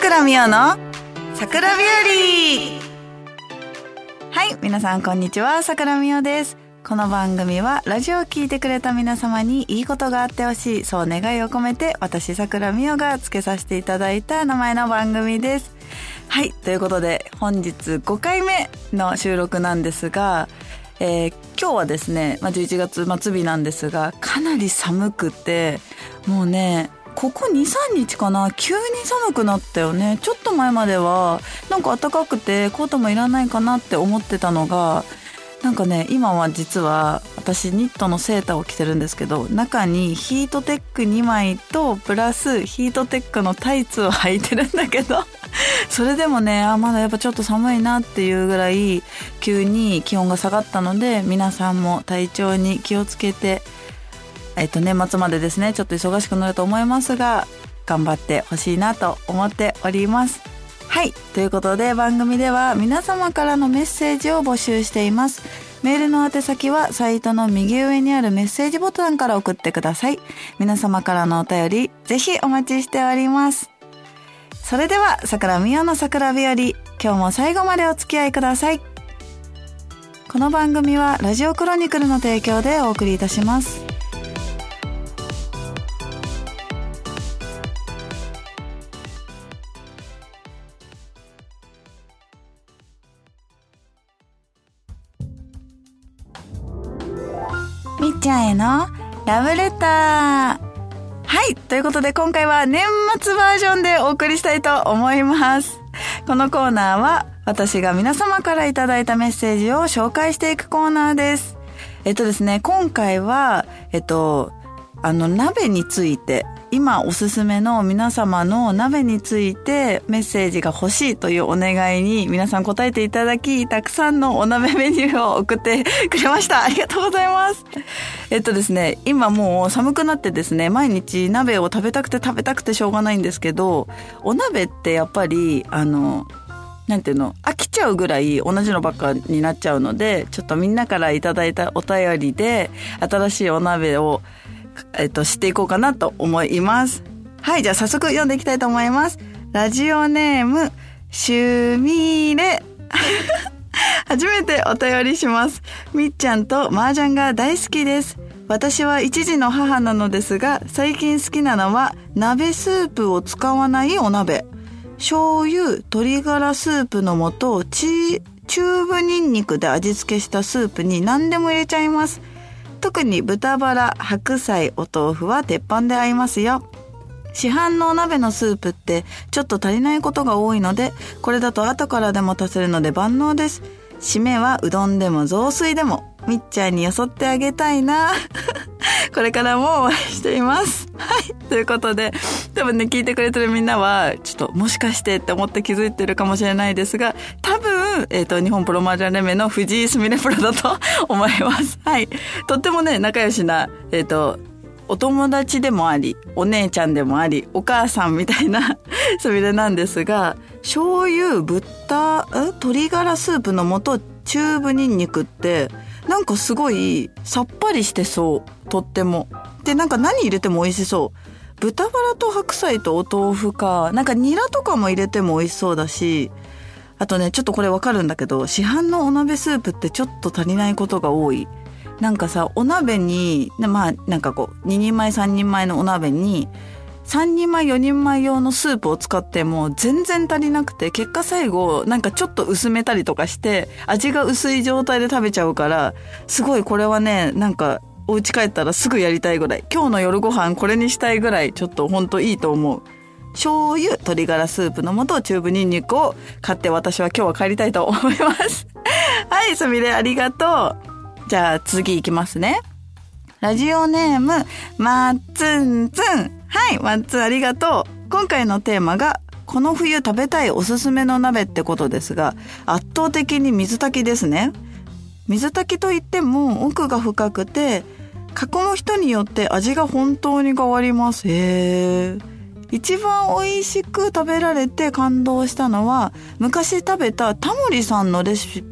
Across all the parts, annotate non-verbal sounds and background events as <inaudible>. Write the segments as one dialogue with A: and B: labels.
A: 倉美代の桜日和。はい皆さんこんにちは。桜美代です。この番組はラジオを聞いてくれた皆様にいいことがあってほしいそう願いを込めて私桜美代がつけさせていただいた名前の番組です。はいということで本日5回目の収録なんですがえー、今日はですね、まあ、11月末日なんですがかなり寒くてもうねここ23日かな？急に寒くなったよね。ちょっと前まではなんか暖かくてコートもいらないかなって思ってたのがなんかね今は実は私ニットのセーターを着てるんですけど中にヒートテック2枚とプラスヒートテックのタイツを履いてるんだけど <laughs> それでもねあまだやっぱちょっと寒いなっていうぐらい急に気温が下がったので皆さんも体調に気をつけてえっと、年末までですねちょっと忙しくなると思いますが頑張ってほしいなと思っております。はい。ということで番組では皆様からのメッセージを募集しています。メールの宛先はサイトの右上にあるメッセージボタンから送ってください。皆様からのお便りぜひお待ちしております。それでは桜美代の桜日和今日も最後までお付き合いください。この番組はラジオクロニクルの提供でお送りいたします。ラブレター。はい。ということで今回は年末バージョンでお送りしたいと思います。このコーナーは私が皆様からいただいたメッセージを紹介していくコーナーです。えっとですね、今回は、えっと、あの、鍋について今おすすめの皆様の鍋についてメッセージが欲しいというお願いに皆さん答えていただき、たくさんのお鍋メニューを送ってくれました。ありがとうございます。<laughs> えっとですね、今もう寒くなってですね、毎日鍋を食べたくて食べたくてしょうがないんですけど、お鍋ってやっぱり、あの、なんていうの飽きちゃうぐらい同じのばっかになっちゃうのでちょっとみんなからいただいたお便りで新しいお鍋をえっと、知っていこうかなと思います。はい、じゃあ早速読んでいきたいと思います。ラジオネーム、シュミレ。<laughs> 初めてお便りします。みっちゃんと麻雀が大好きです。私は一児の母なのですが、最近好きなのは鍋スープを使わないお鍋。醤油、鶏ガラスープの素、チチューブニンニクで味付けしたスープに何でも入れちゃいます。特に豚バラ、白菜、お豆腐は鉄板で合いますよ。市販のお鍋のスープってちょっと足りないことが多いので、これだと後からでも足せるので万能です。締めはうどんでも雑炊でも、みっちゃんによそってあげたいな。<laughs> これからも応援しています。<laughs> はい。ということで、多分ね、聞いてくれてるみんなは、ちょっともしかしてって思って気づいてるかもしれないですが、多分、えっ、ー、と、日本プロマージャン連盟の藤井すみれプロだと <laughs> 思います。はい。とってもね、仲良しな、えっ、ー、と、お友達でもあり、お姉ちゃんでもあり、お母さんみたいなすみれなんですが、醤油、豚、鶏ガラスープの素、チューブニンニクって、なんかすごいさっぱりしてそう。とっても。で、なんか何入れても美味しそう。豚バラと白菜とお豆腐か、なんかニラとかも入れても美味しそうだし、あとね、ちょっとこれわかるんだけど、市販のお鍋スープってちょっと足りないことが多い。なんかさ、お鍋に、まあ、なんかこう、2人前3人前のお鍋に、3人前4人前用のスープを使っても全然足りなくて結果最後なんかちょっと薄めたりとかして味が薄い状態で食べちゃうからすごいこれはねなんかお家帰ったらすぐやりたいぐらい。今日の夜ご飯これにしたいぐらいちょっとほんといいと思う。醤油鶏ガラスープの素チューブニンニクを買って私は今日は帰りたいと思います。<laughs> はいすみれありがとう。じゃあ次いきますね。ラジオネームまっつんつんはい、ワンツーありがとう。今回のテーマが、この冬食べたいおすすめの鍋ってことですが、圧倒的に水炊きですね。水炊きといっても奥が深くて、囲む人によって味が本当に変わります。へー。一番美味しく食べられて感動したのは、昔食べたタモリさんのレシ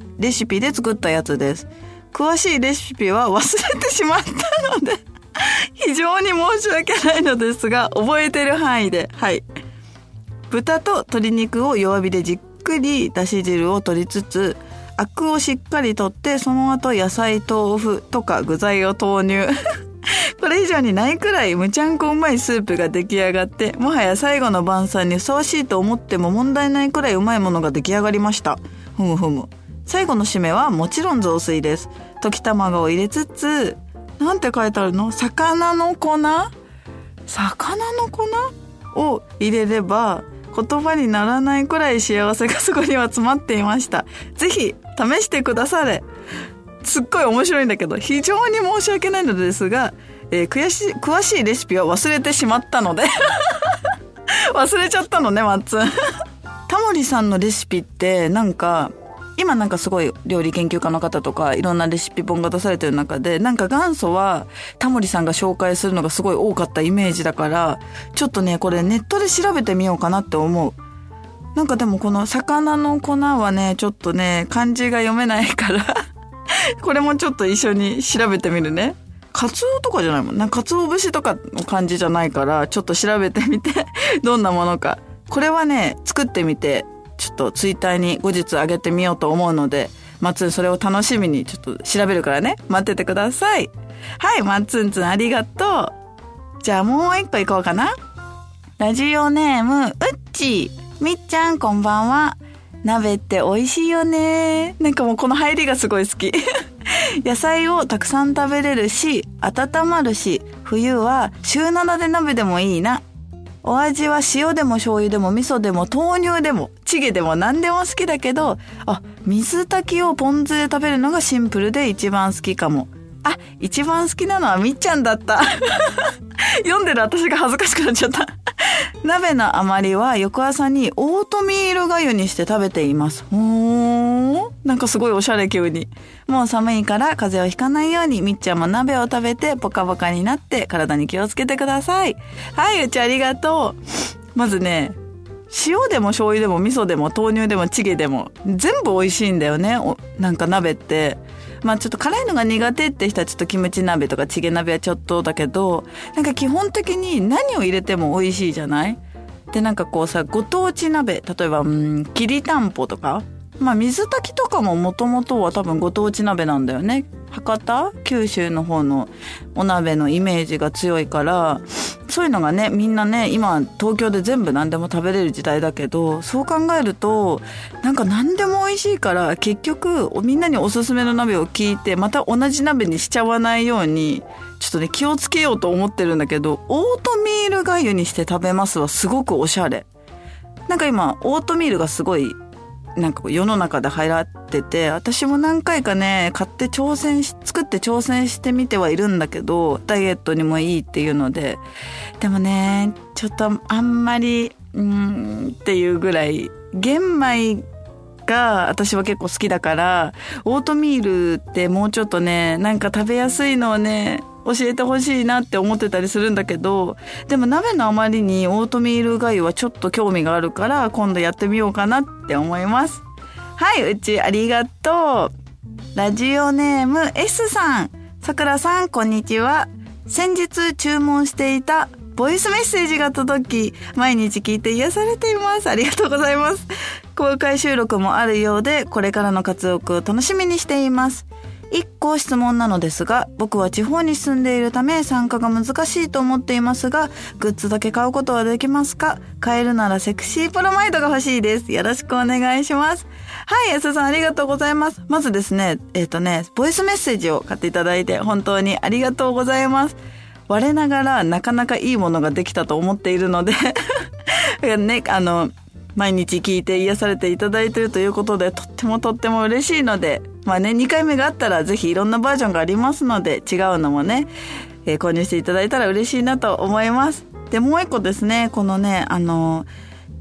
A: ピで作ったやつです。詳しいレシピは忘れてしまったので <laughs> 非常に申し訳ないのですが、覚えてる範囲で、はい。豚と鶏肉を弱火でじっくりだし汁を取りつつアクをしっかり取ってその後野菜豆腐とか具材を投入。<laughs> これ以上にないくらいむちゃんこうまいスープが出来上がってもはや最後の晩餐にふさわしいと思っても問題ないくらいうまいものが出来上がりました。ふむふむ。最後の締めはもちろん雑炊です。溶き卵を入れつつなんて書いてあるの？魚の粉？魚の粉？を入れれば言葉にならないくらい幸せがそこには詰まっていました。ぜひ試してくだされ。すっごい面白いんだけど、非常に申し訳ないのですが、えー、悔し、詳しいレシピは忘れてしまったので。<laughs> 忘れちゃったのね、マッツン。タモリさんのレシピってなんか今なんかすごい料理研究家の方とかいろんなレシピ本が出されてる中でなんか元祖はタモリさんが紹介するのがすごい多かったイメージだからちょっとねこれネットで調べてみようかなって思う。なんかでもこの魚の粉はねちょっとね漢字が読めないから <laughs> これもちょっと一緒に調べてみるね。カツオとかじゃないもん。なカツオ節とかの感じじゃないから、ちょっと調べてみて <laughs> どんなものか。これはね、作ってみて、とツイッターに後日上げてみようと思うので、まつんそれを楽しみにちょっと調べるからね。待っててください。はい、まつんつんありがとう。じゃあもう一個いこうかな。ラジオネーム、うっちー。みっちゃんこんばんは。鍋って美味しいよね。なんかもうこの入りがすごい好き。<laughs> 野菜をたくさん食べれるし、温まるし、冬は週7で鍋でもいいな。お味は塩でも醤油でも味噌でも豆乳でもチゲでも何でも好きだけど、あ、水炊きをポン酢で食べるのがシンプルで一番好きかも。あ、一番好きなのはみっちゃんだった。<laughs> 読んでる私が恥ずかしくなっちゃった鍋の余りは翌朝にオートミールがゆにして食べています。ほーなんかすごいおしゃれ急に。もう寒いから風邪をひかないようにみっちゃんも鍋を食べてポカポカになって体に気をつけてください。はい、うちありがとう。まずね、塩でも醤油でも味噌でも豆乳でもチゲでも全部美味しいんだよね。なんか鍋って。まあちょっと辛いのが苦手って人はちょっとキムチ鍋とかチゲ鍋はちょっとだけど、なんか基本的に何を入れても美味しいじゃない？で、なんかこうさ、ご当地鍋、例えば、うん、きりたんぽとか、まあ水炊きとかももともとは多分ご当地鍋なんだよね。博多？九州の方のお鍋のイメージが強いから、そういうのがねみんなね今東京で全部何でも食べれる時代だけどそう考えるとなんか何でも美味しいから結局みんなにおすすめの鍋を聞いてまた同じ鍋にしちゃわないようにちょっとね気をつけようと思ってるんだけどオートミールがゆにして食べますはすごくおしゃれ。なんか今オートミールがすごいなんか世の中で流行ってて、私も何回かね、買って挑戦し、作って挑戦してみてはいるんだけど、ダイエットにもいいっていうので、でもね、ちょっとあんまり、うん、っていうぐらい、玄米が私は結構好きだから、オートミールってもうちょっとね、なんか食べやすいのをね、教えてほしいなって思ってたりするんだけど、でも鍋のあまりにオートミールがゆはちょっと興味があるから今度やってみようかなって思います。はい、うちありがとう。ラジオネーム S さん。さくらさん、こんにちは。先日注文していたボイスメッセージが届き、毎日聞いて癒されています。ありがとうございます。公開収録もあるようで、これからの活躍を楽しみにしています。一個質問なのですが、僕は地方に住んでいるため参加が難しいと思っていますが、グッズだけ買うことはできますか？買えるならセクシープロマイドが欲しいです。よろしくお願いします。はい、安田さんありがとうございます。まずですね、えっ、ー、とね、ボイスメッセージを買っていただいて本当にありがとうございます。我ながらなかなかいいものができたと思っているので <laughs> ね、あの、毎日聞いて癒されていただいているということで、とってもとっても嬉しいので、まあね、2回目があったらぜひいろんなバージョンがありますので、違うのもね、えー、購入していただいたら嬉しいなと思います。で、もう一個ですね、このね、あの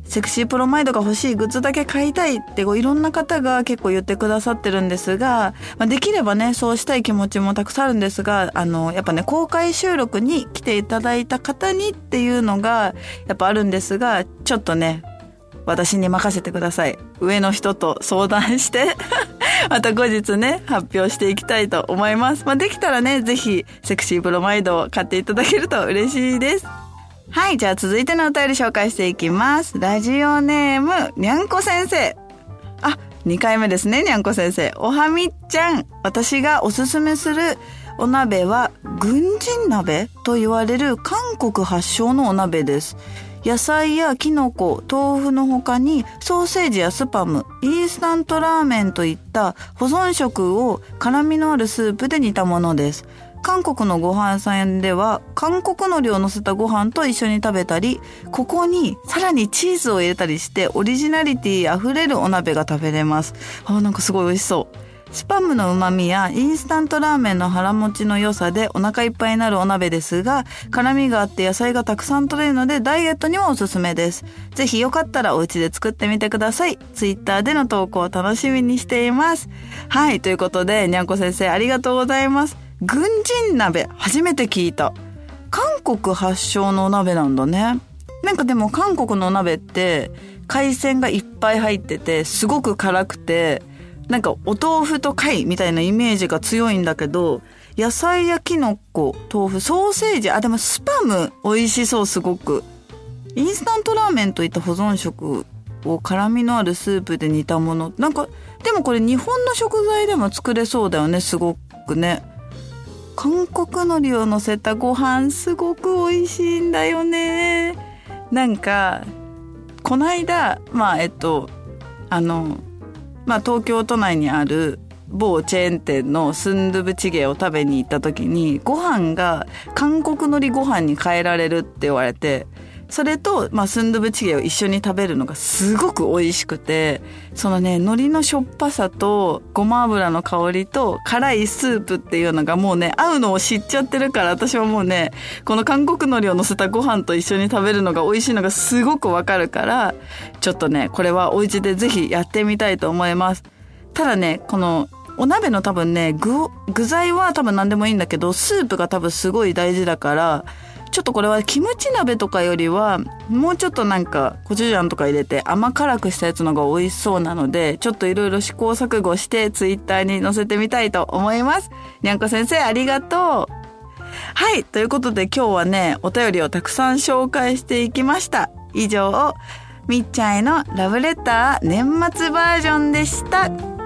A: セクシープロマイドが欲しいグッズだけ買いたいってこういろんな方が結構言ってくださってるんですが、まあ、できればね、そうしたい気持ちもたくさんあるんですが、あの、やっぱね、公開収録に来ていただいた方にっていうのがやっぱあるんですが、ちょっとね、私に任せてください。上の人と相談して <laughs> <laughs> また後日ね、発表していきたいと思います。まあ、できたらね、ぜひ、セクシーブロマイドを買っていただけると嬉しいです。はい、じゃあ続いてのお便り紹介していきます。ラジオネーム、にゃんこ先生。あ、2回目ですね、にゃんこ先生。おはみっちゃん。私がおすすめするお鍋は、軍人鍋と言われる韓国発祥のお鍋です。野菜やキノコ、豆腐の他にソーセージやスパム、インスタントラーメンといった保存食を辛みのあるスープで煮たものです。韓国のご飯さんでは韓国海苔を乗せたご飯と一緒に食べたり、ここにさらにチーズを入れたりしてオリジナリティ溢れるお鍋が食べれます。あ、なんかすごい美味しそう。スパムの旨味やインスタントラーメンの腹持ちの良さでお腹いっぱいになるお鍋ですが、辛みがあって野菜がたくさん取れるのでダイエットにもおすすめです。ぜひよかったらお家で作ってみてください。ツイッターでの投稿を楽しみにしています。はい、ということで、にゃんこ先生ありがとうございます。軍人鍋、初めて聞いた。韓国発祥のお鍋なんだね。なんかでも韓国のお鍋って海鮮がいっぱい入っててすごく辛くてなんかお豆腐と貝みたいなイメージが強いんだけど野菜やキノコ豆腐ソーセージあでもスパム美味しそうすごく。インスタントラーメンといった保存食を辛みのあるスープで煮たもの。なんかでもこれ日本の食材でも作れそうだよねすごくね。韓国海苔を乗せたご飯すごく美味しいんだよね。なんかこないだまあえっとあのまあ東京都内にある某チェーン店のスンドゥブチゲを食べに行った時にご飯が韓国海苔ご飯に変えられるって言われてそれと、まあ、スンドゥブチゲを一緒に食べるのがすごく美味しくて、そのね、海苔のしょっぱさと、ごま油の香りと、辛いスープっていうのがもうね、合うのを知っちゃってるから、私はもうね、この韓国海苔を乗せたご飯と一緒に食べるのが美味しいのがすごくわかるから、ちょっとね、これはお家でぜひやってみたいと思います。ただね、この、お鍋の多分ね、具、具材は多分何でもいいんだけど、スープが多分すごい大事だから、ちょっとこれはキムチ鍋とかよりはもうちょっとなんかコチュジャンとか入れて甘辛くしたやつの方が美味しそうなのでちょっといろいろ試行錯誤してツイッターに載せてみたいと思います。にゃんこ先生ありがとう。はい。ということで今日はね、お便りをたくさん紹介していきました。以上、みっちゃんへのラブレター年末バージョンでした。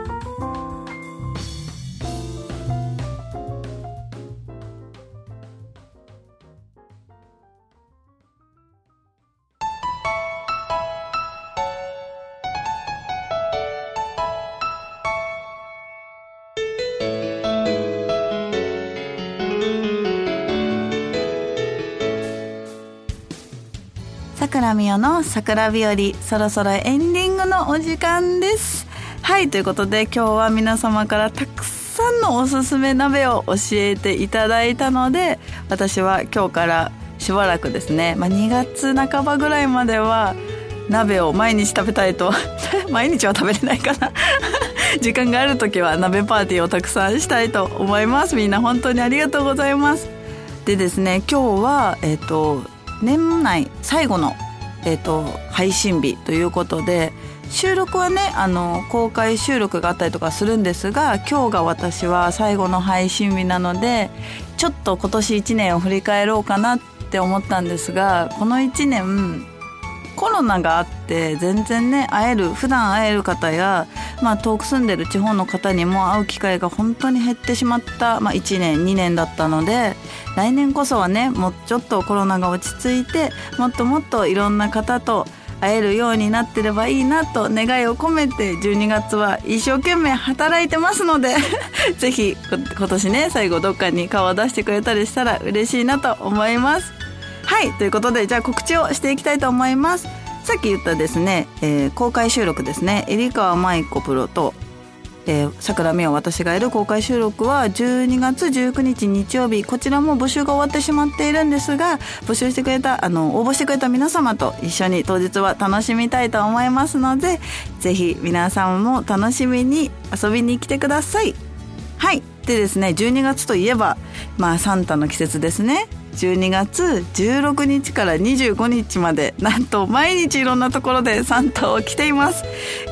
A: 桜みよの桜日和そろそろエンディングのお時間です。はいということで今日は皆様からたくさんのおすすめ鍋を教えていただいたので私は今日からしばらくですね、まあ、2月半ばぐらいまでは鍋を毎日食べたいと <laughs> 毎日は食べれないかな。<laughs> 時間がある時は鍋パーティーをたくさんしたいと思います。みんな本当にありがとうございます。でですね今日はえっ、と年内最後の、えーと、配信日ということで収録はねあの公開収録があったりとかするんですが今日が私は最後の配信日なのでちょっと今年1年を振り返ろうかなって思ったんですがこの1年コロナがあって全然ね会える普段会える方や、まあ、遠く住んでる地方の方にも会う機会が本当に減ってしまった、まあ、1年2年だったので来年こそはねもうちょっとコロナが落ち着いてもっともっといろんな方と会えるようになってればいいなと願いを込めて12月は一生懸命働いてますので <laughs> ぜひ今年ね最後どっかに顔を出してくれたりしたら嬉しいなと思います。はいということでじゃあ告知をしていきたいと思います。さっき言ったですね、えー、公開収録ですね。入川舞子プロとえー、桜美を私がいる公開収録は12月19日日曜日。こちらも募集が終わってしまっているんですが募集してくれたあの応募してくれた皆様と一緒に当日は楽しみたいと思いますのでぜひ皆さんも楽しみに遊びに来てください。はい。でですね12月といえばまあサンタの季節ですね。12月16日から25日までなんと毎日いろんなところでサンタを着ています。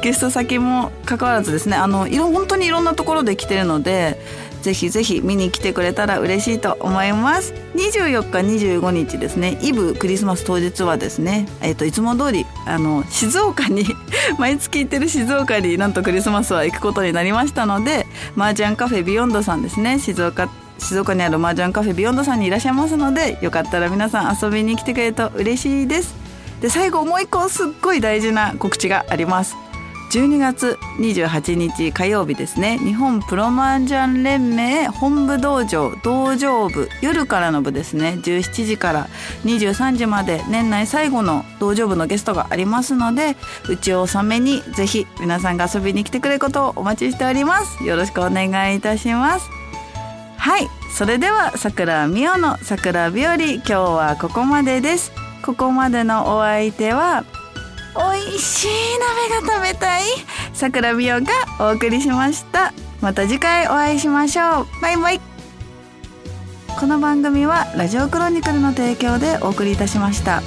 A: ゲスト先も関わらずですねあの本当にいろんなところで着てるのでぜひぜひ見に来てくれたら嬉しいと思います。24日25日ですねイブクリスマス当日はですねえっ、といつも通りあの静岡に <laughs> 毎月行ってる静岡になんとクリスマスは行くことになりましたのでマージャンカフェビヨンドさんですね静岡静岡にあるマージャンカフェビヨンドさんにいらっしゃいますのでよかったら皆さん遊びに来てくれると嬉しいです。で最後もう一個すっごい大事な告知があります。12月28日火曜日ですね。日本プロマージャン連盟本部道場道場部夜からの部ですね。17時から23時まで年内最後の道場部のゲストがありますのでうちを納めにぜひ皆さんが遊びに来てくれることをお待ちしております。よろしくお願いいたします。はいそれでは桜美代の桜日和今日はここまでです。ここまでのお相手は美味しい鍋が食べたい桜美代がお送りしました。また次回お会いしましょう。バイバイ。この番組はラジオクロニクルの提供でお送りいたしました。